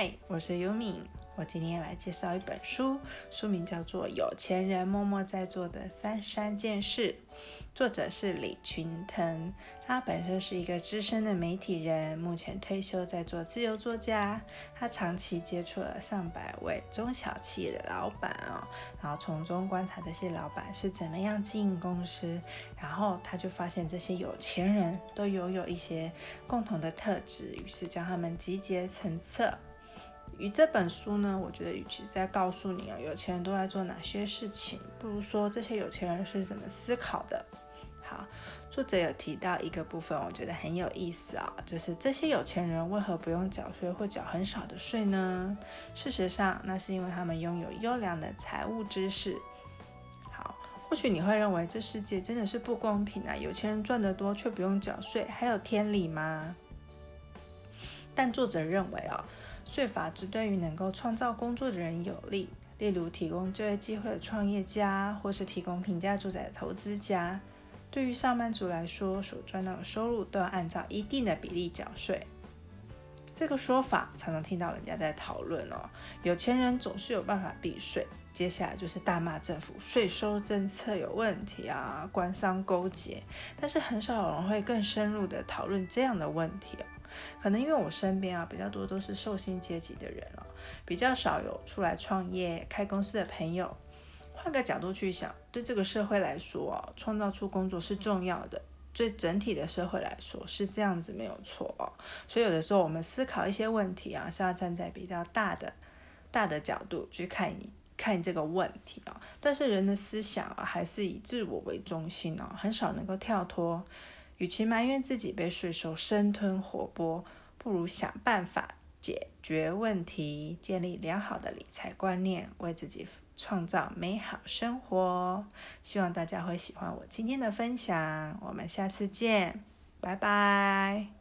嗨，我是优敏。我今天来介绍一本书，书名叫做《有钱人默默在做的三十三件事》，作者是李群腾。他本身是一个资深的媒体人，目前退休在做自由作家。他长期接触了上百位中小企业的老板啊，然后从中观察这些老板是怎么样经营公司，然后他就发现这些有钱人都拥有一些共同的特质，于是将他们集结成册。与这本书呢，我觉得与其在告诉你啊，有钱人都在做哪些事情，不如说这些有钱人是怎么思考的。好，作者有提到一个部分，我觉得很有意思啊，就是这些有钱人为何不用缴税或缴很少的税呢？事实上，那是因为他们拥有优良的财务知识。好，或许你会认为这世界真的是不公平啊，有钱人赚得多却不用缴税，还有天理吗？但作者认为啊。税法只对于能够创造工作的人有利，例如提供就业机会的创业家，或是提供平价住宅的投资家。对于上班族来说，所赚到的收入都要按照一定的比例缴税。这个说法常常听到人家在讨论哦，有钱人总是有办法避税。接下来就是大骂政府税收政策有问题啊，官商勾结。但是很少有人会更深入的讨论这样的问题哦。可能因为我身边啊比较多都是受薪阶级的人哦，比较少有出来创业开公司的朋友。换个角度去想，对这个社会来说哦，创造出工作是重要的，对整体的社会来说是这样子没有错哦。所以有的时候我们思考一些问题啊，是要站在比较大的大的角度去看看这个问题啊。但是人的思想啊，还是以自我为中心哦，很少能够跳脱。与其埋怨自己被税收生吞活剥，不如想办法解决问题，建立良好的理财观念，为自己创造美好生活。希望大家会喜欢我今天的分享，我们下次见，拜拜。